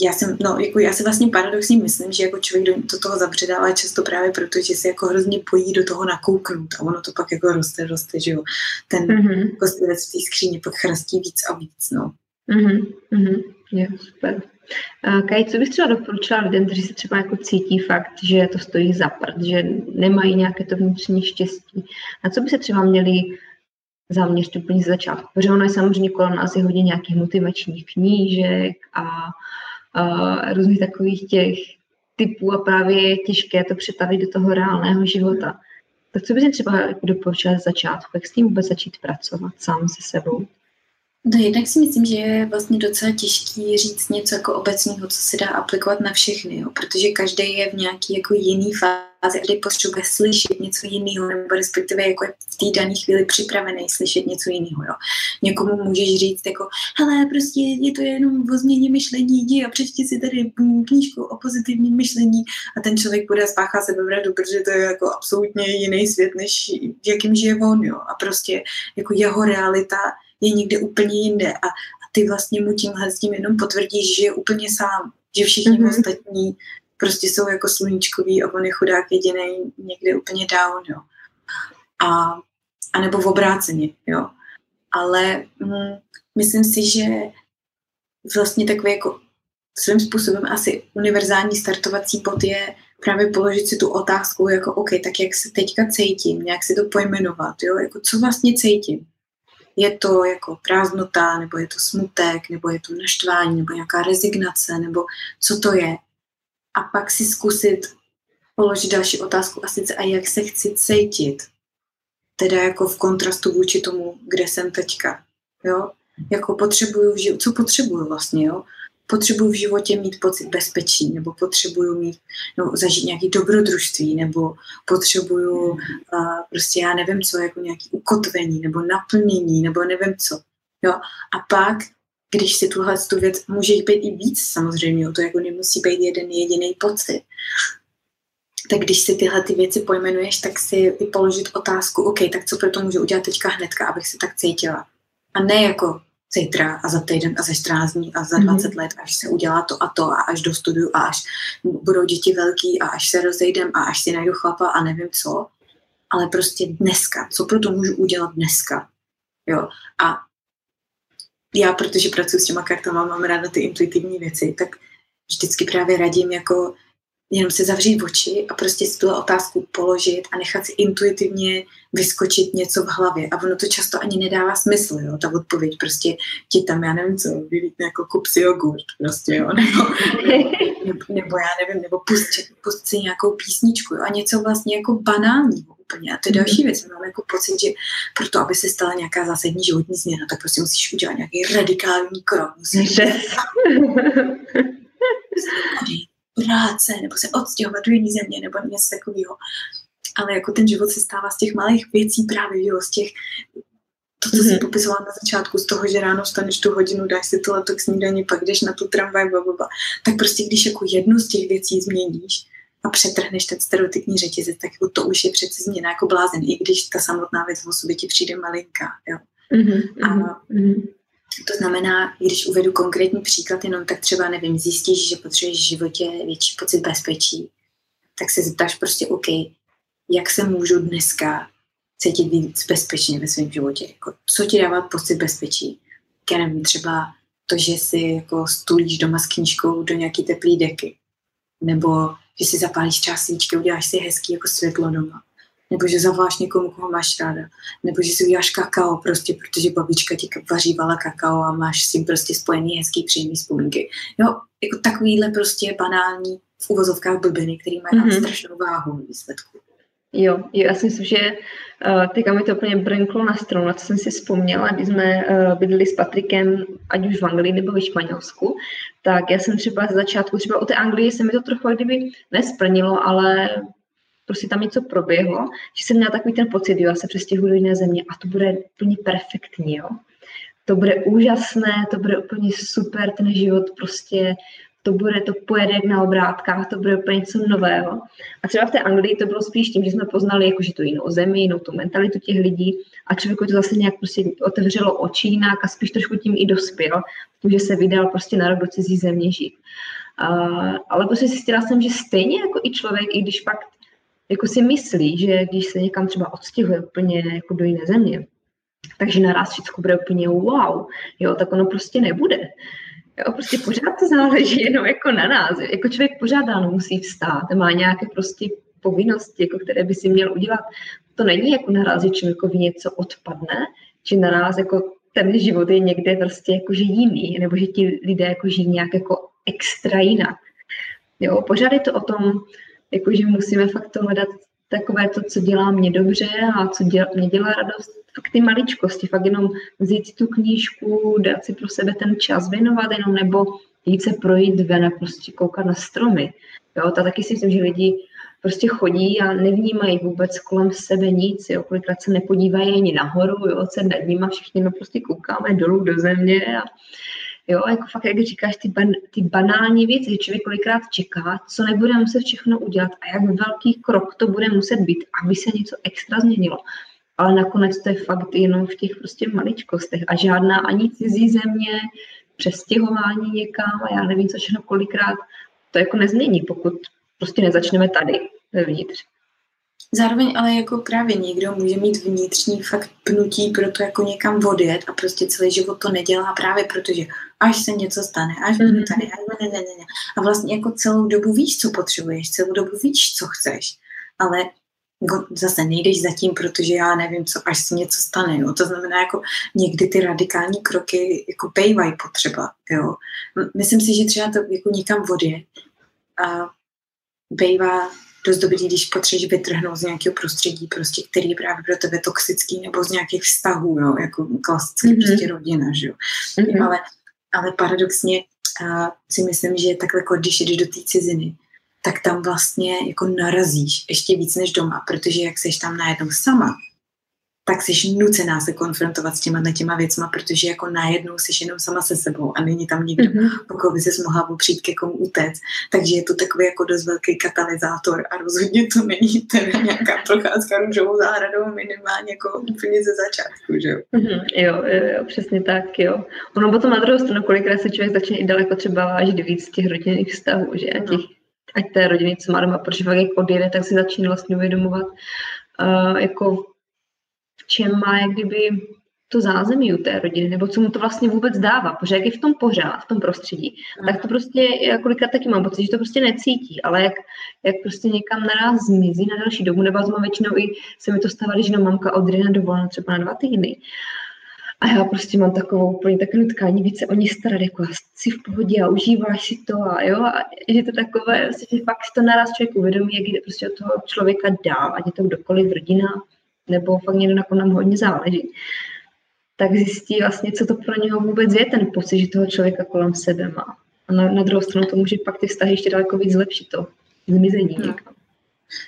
já jsem, no, jako já si vlastně paradoxně myslím, že jako člověk do, do toho zabředává často právě proto, že se jako hrozně pojí do toho nakouknout a ono to pak jako roste, roste, že jo. Ten mm-hmm. kostlivec v té skříně pak chrastí víc a víc, no. Mm-hmm. Mm-hmm. Je, super. Kaj, co bys třeba doporučila lidem, kteří se třeba jako cítí fakt, že to stojí za prd, že nemají nějaké to vnitřní štěstí? Na co by se třeba měli zaměřit úplně z začátku? Protože ono je samozřejmě kolem nás je hodně nějakých motivačních knížek a, a různých takových těch typů a právě je těžké to přetavit do toho reálného života. Tak co bys třeba doporučila z začátku? Jak s tím vůbec začít pracovat sám se sebou? No jednak si myslím, že je vlastně docela těžký říct něco jako obecného, co se dá aplikovat na všechny, jo? protože každý je v nějaký jako jiný fázi, kdy potřebuje slyšet něco jiného, nebo respektive jako v té dané chvíli připravený slyšet něco jiného. Jo? Někomu můžeš říct jako, hele, prostě je to jenom o změně myšlení, jdi a přečti si tady knížku o pozitivním myšlení a ten člověk bude spáchá sebevraždu, protože to je jako absolutně jiný svět, než v jakým žije on, jo? a prostě jako jeho realita je někde úplně jinde a, a ty vlastně mu tímhle s tím jenom potvrdíš, že je úplně sám, že všichni mm-hmm. ostatní prostě jsou jako sluníčkoví a on je chudák jediný někde úplně down, jo. A, a nebo v obráceně, jo. Ale hm, myslím si, že vlastně takový jako svým způsobem asi univerzální startovací bod je právě položit si tu otázku jako OK, tak jak se teďka cítím, nějak si to pojmenovat, jo, jako co vlastně cítím je to jako prázdnota, nebo je to smutek, nebo je to naštvání, nebo nějaká rezignace, nebo co to je. A pak si zkusit položit další otázku a sice a jak se chci cítit. Teda jako v kontrastu vůči tomu, kde jsem teďka. Jo? Jako potřebuju, co potřebuju vlastně, jo? Potřebuju v životě mít pocit bezpečí, nebo potřebuju mít, no, zažít nějaký dobrodružství, nebo potřebuju uh, prostě já nevím co, jako nějaký ukotvení, nebo naplnění, nebo nevím co. Jo? A pak, když si tuhle tu věc, může jich být i víc samozřejmě, to jako nemusí být jeden jediný pocit. Tak když si tyhle ty věci pojmenuješ, tak si i položit otázku, OK, tak co pro to můžu udělat teďka hnedka, abych se tak cítila. A ne jako, zítra a za týden a za 14 dní a za 20 mm-hmm. let, až se udělá to a to a až do studiu a až budou děti velký a až se rozejdem a až si najdu chlapa a nevím co. Ale prostě dneska, co pro to můžu udělat dneska. Jo. A já, protože pracuji s těma kartama, mám ráda ty intuitivní věci, tak vždycky právě radím jako jenom se zavřít oči a prostě si tu otázku položit a nechat si intuitivně vyskočit něco v hlavě. A ono to často ani nedává smysl, jo, ta odpověď prostě ti tam, já nevím co, vylítne jako kup si jogurt, prostě, jo, nebo, nebo, nebo já nevím, nebo pust, pust si nějakou písničku, jo, a něco vlastně jako banálního úplně. A to je mhm. další věc. Mám jako pocit, že proto, aby se stala nějaká zásadní životní změna, tak prostě musíš udělat nějaký radikální krok. Musíš práce, nebo se odstěhovat do jiné země, nebo něco takového. Ale jako ten život se stává z těch malých věcí právě, jo, z těch, to, co mm-hmm. jsi popisovala na začátku, z toho, že ráno vstaneš tu hodinu, dáš si to k snídaní, pak jdeš na tu tramvaj, blablabla. tak prostě když jako jednu z těch věcí změníš a přetrhneš ten stereotypní řetězec, tak jako to už je přece změna jako blázen, i když ta samotná věc o sobě ti přijde malinká. Jo. Mm-hmm. A, mm-hmm. To znamená, když uvedu konkrétní příklad jenom, tak třeba, nevím, zjistíš, že potřebuješ v životě větší pocit bezpečí, tak se zeptáš prostě, OK, jak se můžu dneska cítit víc bezpečně ve svém životě. Jako, co ti dává pocit bezpečí? Já nevím, třeba to, že si jako stulíš doma s knížkou do nějaký teplý deky. Nebo že si zapálíš třeba svíčky, uděláš si hezký jako světlo doma. Nebo že zavoláš někomu, koho máš ráda. Nebo že si uděláš kakao prostě, protože babička ti vařívala kakao a máš s tím prostě spojený hezký příjemný vzpomínky. Jo, jako takovýhle prostě banální v uvozovkách blbiny, který mají mm-hmm. strašnou váhu v výsledku. Jo, jo, já si myslím, že uh, teďka mi to úplně brnklo na stranu, na co jsem si vzpomněla, když jsme uh, bydleli s Patrikem, ať už v Anglii nebo ve Španělsku, tak já jsem třeba z začátku, třeba u té Anglie se mi to trochu kdyby nesplnilo, ale prostě tam něco proběhlo, že jsem měla takový ten pocit, jo, já se přestěhuji do jiné země a to bude úplně perfektní, jo. To bude úžasné, to bude úplně super, ten život prostě to bude, to pojede na obrátkách, to bude úplně něco nového. A třeba v té Anglii to bylo spíš tím, že jsme poznali jakože tu jinou zemi, jinou tu mentalitu těch lidí a člověku to zase nějak prostě otevřelo oči jinak a spíš trošku tím i dospěl, tím, že se vydal prostě na rok do cizí země žít. A, ale prostě zjistila jsem, že stejně jako i člověk, i když pak jako si myslí, že když se někam třeba odstěhuje úplně jako do jiné země, takže naraz všechno bude úplně wow, jo, tak ono prostě nebude. Jo, prostě pořád to záleží jenom jako na nás. Jako člověk pořád ráno musí vstát, má nějaké prostě povinnosti, jako které by si měl udělat. To není jako naraz, že člověkovi něco odpadne, či naraz jako ten život je někde prostě jako že jiný, nebo že ti lidé jako žijí nějak jako extra jinak. Jo, pořád je to o tom, jako že musíme fakt to hledat takové to, co dělá mě dobře a co dělá, mě dělá radost, fakt ty maličkosti, fakt jenom vzít tu knížku, dát si pro sebe ten čas věnovat jenom, nebo jít se projít ven a prostě koukat na stromy. Jo, ta taky si myslím, že lidi prostě chodí a nevnímají vůbec kolem sebe nic, jo, kolikrát se nepodívají ani nahoru, jo, se nad nimi všichni no prostě koukáme dolů do země a Jo, jako fakt, jak říkáš, ty, ban, ty banální věci, že člověk kolikrát čeká, co nebude muset všechno udělat a jak velký krok to bude muset být, aby se něco extra změnilo. Ale nakonec to je fakt jenom v těch prostě maličkostech a žádná ani cizí země, přestěhování někam a já nevím, co všechno kolikrát to jako nezmění, pokud prostě nezačneme tady, vevnitř. Zároveň ale jako právě někdo může mít vnitřní fakt pnutí pro to jako někam odjet a prostě celý život to nedělá právě protože až se něco stane, až budu mhm. tady, až ne, ne, ne, ne. A vlastně jako celou dobu víš, co potřebuješ, celou dobu víš, co chceš, ale zase nejdeš zatím, protože já nevím, co až se něco stane. Jo. To znamená, jako někdy ty radikální kroky jako pejvají potřeba. Jo. Myslím si, že třeba to jako někam odjet a bejvá dost dobrý, když potřebuješ vytrhnout z nějakého prostředí, prostě, který je právě pro tebe toxický, nebo z nějakých vztahů, jo, jako klasicky mm-hmm. prostě rodina, že jo. Mm-hmm. Ale, ale paradoxně a si myslím, že takhle, jako když jdeš do té ciziny, tak tam vlastně jako narazíš ještě víc než doma, protože jak seš tam najednou sama, tak jsi nucená se konfrontovat s těma těma věcma, protože jako najednou jsi jenom sama se sebou a není tam nikdo, mm-hmm. pokud by se mohla opřít ke komu utéct. Takže je to takový jako dost velký katalyzátor a rozhodně to není teda nějaká procházka růžovou zahradou minimálně jako úplně ze začátku, že jo? Mm-hmm, jo, jo, přesně tak, jo. Ono potom na druhou stranu, kolikrát se člověk začne i daleko třeba vážit víc těch rodinných vztahů, že? A těch, no. ať té rodiny, co má doma, protože fakt jak odjede, tak si začne vlastně uvědomovat, uh, jako čem má jak kdyby to zázemí u té rodiny, nebo co mu to vlastně vůbec dává, protože jak je v tom pořád, v tom prostředí, tak to prostě, já kolikrát taky mám pocit, že to prostě necítí, ale jak, jak prostě někam naraz zmizí na další dobu, nebo má většinou i se mi to stává, že no, mamka odjde na dovolenou třeba na dva týdny. A já prostě mám takovou úplně takové nutkání více o ní starat, jako si v pohodě a užíváš si to a jo, a je to takové, že fakt to naraz člověk uvědomí, jak jde prostě od toho člověka dál, ať je to kdokoliv rodina, nebo fakt někdo na nám hodně záleží, tak zjistí vlastně, co to pro něho vůbec je ten pocit, že toho člověka kolem sebe má. A na, na druhou stranu to může pak ty vztahy ještě daleko víc zlepšit, to zmizení no.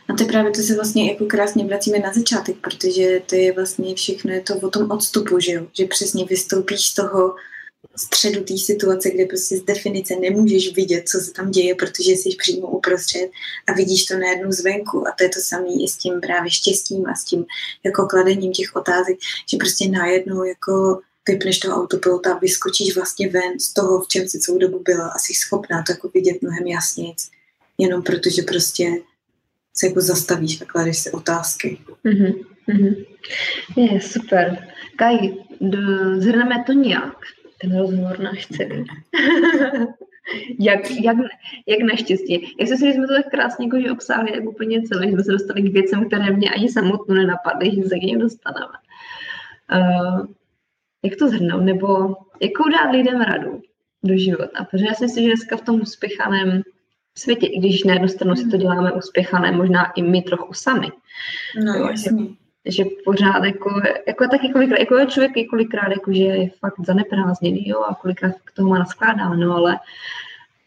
A to je právě to se vlastně jako krásně vracíme na začátek, protože to je vlastně všechno je to o tom odstupu, že jo? Že přesně vystoupíš z toho, středu té situace, kde prostě z definice nemůžeš vidět, co se tam děje, protože jsi přímo uprostřed a vidíš to najednou zvenku. A to je to samé i s tím právě štěstím a s tím jako kladením těch otázek, že prostě najednou jako vypneš toho autopilota vyskočíš vlastně ven z toho, v čem si celou dobu byla a jsi schopná to jako vidět mnohem jasněji. Jenom protože prostě se jako zastavíš a kladeš si otázky. Mm-hmm. Mm-hmm. Je, super. Kaj, zhrneme to nějak, ten rozhovor náš celý. jak, jak, jak naštěstí. Já si myslím, že jsme to tak krásně že obsáhli tak úplně celé, že jsme se dostali k věcem, které mě ani samotnou nenapadly, že se k ním dostaneme. Uh, jak to zhrnout, nebo jakou dát lidem radu do života? Protože já si myslím, že dneska v tom uspěchaném světě, i když na jednu stranu si to děláme uspěchané, možná i my trochu sami. No, jo, jasně. Že, pořád jako, jako taky kolikrát, jako je člověk i kolikrát jako, že je fakt zaneprázdněný, jo, a kolikrát k toho má naskládáno, ale,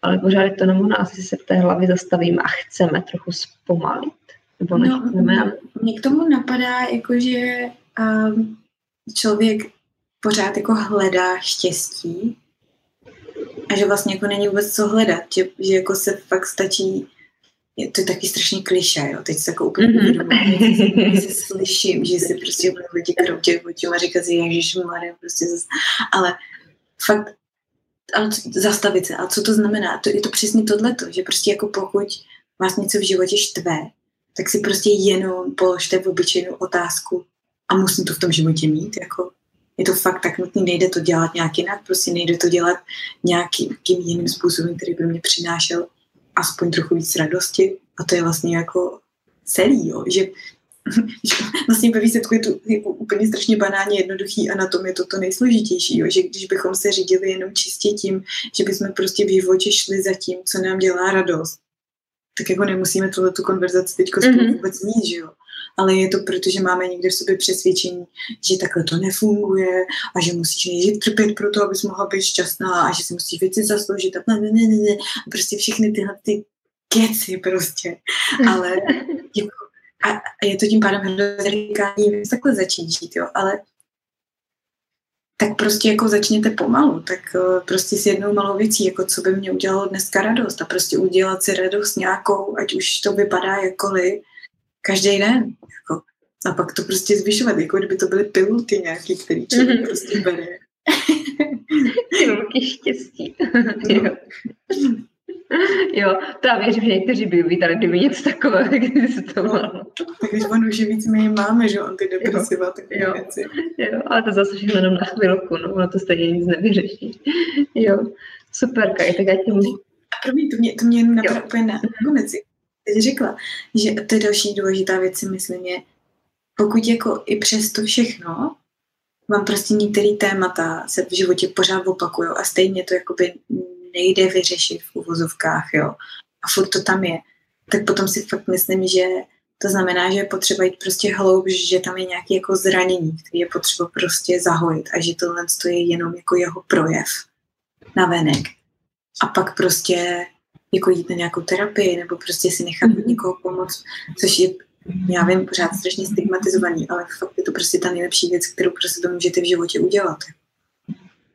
ale pořád je to nebo nás, si se v té hlavě zastavíme a chceme trochu zpomalit. Nebo nechceme. No, mě k tomu napadá, jako, že um, člověk pořád jako hledá štěstí a že vlastně jako není vůbec co hledat, že, že jako se fakt stačí je to taky strašně kliše, jo. Teď se jako úplně mm-hmm. se slyším, že si prostě lidi kroutí očima a říkat si, ježišmarja, prostě zase. Ale fakt, ale zastavit se. A co to znamená? To, je to přesně tohleto, že prostě jako pokud vás něco v životě štve, tak si prostě jenom položte v obyčejnou otázku a musím to v tom životě mít, jako je to fakt tak nutný, nejde to dělat nějak jinak, prostě nejde to dělat nějakým jiným způsobem, který by mě přinášel aspoň trochu víc radosti. A to je vlastně jako celý, jo, že, vlastně ve výsledku je to jako úplně strašně banálně jednoduchý a na tom je to to nejsložitější, jo, že když bychom se řídili jenom čistě tím, že bychom prostě v životě šli za tím, co nám dělá radost, tak jako nemusíme tuhle tu konverzaci teď mm-hmm. vůbec mít, že jo ale je to proto, že máme někde v sobě přesvědčení, že takhle to nefunguje a že musíš nejdřív trpět pro to, abys mohla být šťastná a že si musíš věci zasloužit a ne, ne, ne, ne. A prostě všechny tyhle ty keci prostě. Ale jako, a, a je to tím pádem hrozně takhle začít žít, jo, ale tak prostě jako začněte pomalu, tak uh, prostě s jednou malou věcí, jako co by mě udělalo dneska radost a prostě udělat si radost nějakou, ať už to vypadá jakkoliv, každý den. Jako. A pak to prostě zvyšovat, jako kdyby to byly pilulky nějaký, který člověk mm-hmm. prostě bere. Pilulky štěstí. jo. jo, to já věřím, že někteří by uvítali, kdyby něco takového existovalo. Tak když on už víc my máme, že antidepresiva, tak jo. věci. Jo, ale to zase všechno jenom na chvilku, no, ono to stejně nic nevyřeší. Jo, super, Kaj, tak já ti můžu... Promiň, to mě, to mě jenom napadá úplně na konec teď řekla, že to je další důležitá věc, si myslím, je, pokud jako i přes to všechno vám prostě některé témata se v životě pořád opakují a stejně to jakoby nejde vyřešit v uvozovkách, jo, a furt to tam je, tak potom si fakt myslím, že to znamená, že je potřeba jít prostě hloubš, že tam je nějaké jako zranění, které je potřeba prostě zahojit a že tohle je jenom jako jeho projev na venek. A pak prostě jako jít na nějakou terapii nebo prostě si nechat od někoho pomoct, což je, já vím, pořád strašně stigmatizovaný, ale fakt je to prostě ta nejlepší věc, kterou prostě to můžete v životě udělat.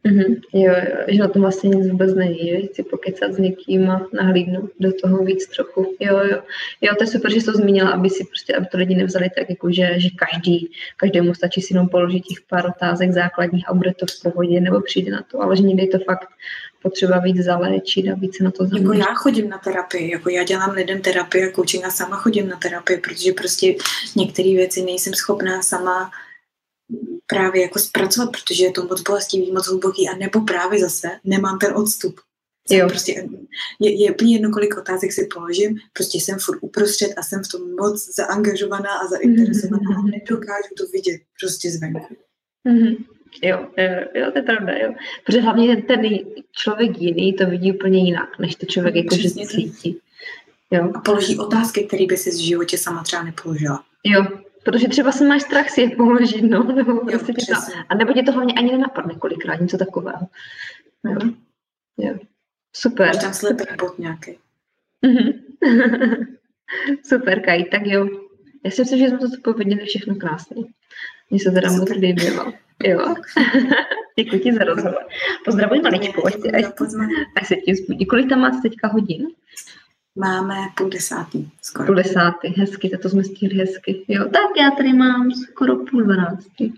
Mm-hmm. Jo, jo, že na tom vlastně nic vůbec není, že chci pokecat s někým a nahlídnout do toho víc trochu. Jo, jo. Jo, to je super, že jsi to zmínila, aby si prostě, aby to lidi nevzali tak, jako že, že každý, každému stačí si jenom položit těch pár otázek základních a bude to v pohodě, nebo přijde na to, ale že někdy je to fakt potřeba víc zaléčit a více na to zaměřit. Jako já chodím na terapii, jako já dělám lidem terapii a coaching a sama chodím na terapii, protože prostě některé věci nejsem schopná sama právě jako zpracovat, protože je to moc bolestivý, moc hluboký a nebo právě zase nemám ten odstup. jo. Prostě, je, je úplně jedno, kolik otázek si položím, prostě jsem furt uprostřed a jsem v tom moc zaangažovaná a zainteresovaná mm-hmm. a nedokážu to vidět prostě zvenku. Mm-hmm. Jo, jo, jo, to je pravda, jo. Protože hlavně ten člověk jiný to vidí úplně jinak, než to člověk jako že cítí. Jo. A položí otázky, které by si v životě sama třeba nepoložila. Jo, protože třeba si máš strach si je položit, no, nebo jo, prostě to, a nebo tě to hlavně ani nenapadne kolikrát, něco takového. Jo. Mm. jo. Super. Máš tam slepý bod nějaký. Mhm. Super, Kaj, tak jo. Já si myslím, že jsme to pověděli všechno krásně. Mně se teda moc líbilo. Jo. Děkuji ti za rozhovor. Pozdravuji maličku, ať, ať, ať se ti zbudí. Kolik tam máte teďka hodin? Máme půl desátý. Skoro. Půl desátý, hezky, to jsme stihli hezky. Jo, tak já tady mám skoro půl dvanáctý.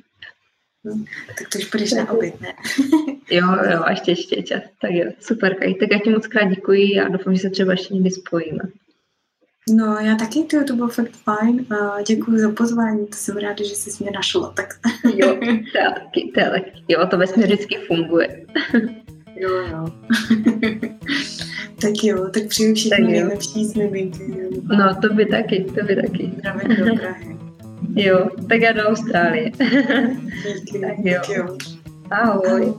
Tak to už půjdeš na oběd, ne? jo, jo, a ještě, ještě čas. Tak jo, super, Kaj. Tak já ti moc krát děkuji a doufám, že se třeba ještě někdy spojíme. No, já taky, to, to bylo fakt fajn. A děkuji za pozvání, to jsem ráda, že jsi mě našla. Tak. Jo, taky, taky. Jo, to vesmír vždycky funguje. Jo, jo. tak jo, tak přeju všechno nejlepší z miminky. No, to by taky, to by taky. Zdravím do Prahy. Jo, tak já do Austrálie. Díky, tak jo. jo. Ahoj.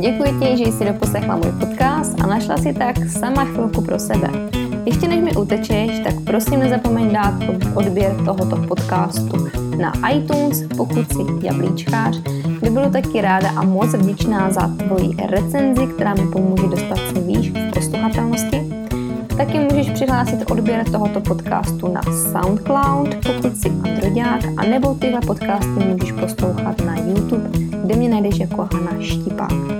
Děkuji ti, že jsi doposlechla můj podcast a našla si tak sama chvilku pro sebe. Ještě než mi utečeš, tak prosím nezapomeň dát odběr tohoto podcastu na iTunes, pokud jsi jablíčkář, kde budu taky ráda a moc vděčná za tvoji recenzi, která mi pomůže dostat se výš v posluchatelnosti. Taky můžeš přihlásit odběr tohoto podcastu na SoundCloud, pokud jsi androďák, a nebo tyhle podcasty můžeš poslouchat na YouTube, kde mě najdeš jako Hana Štipák.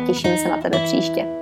těším se na tebe příště.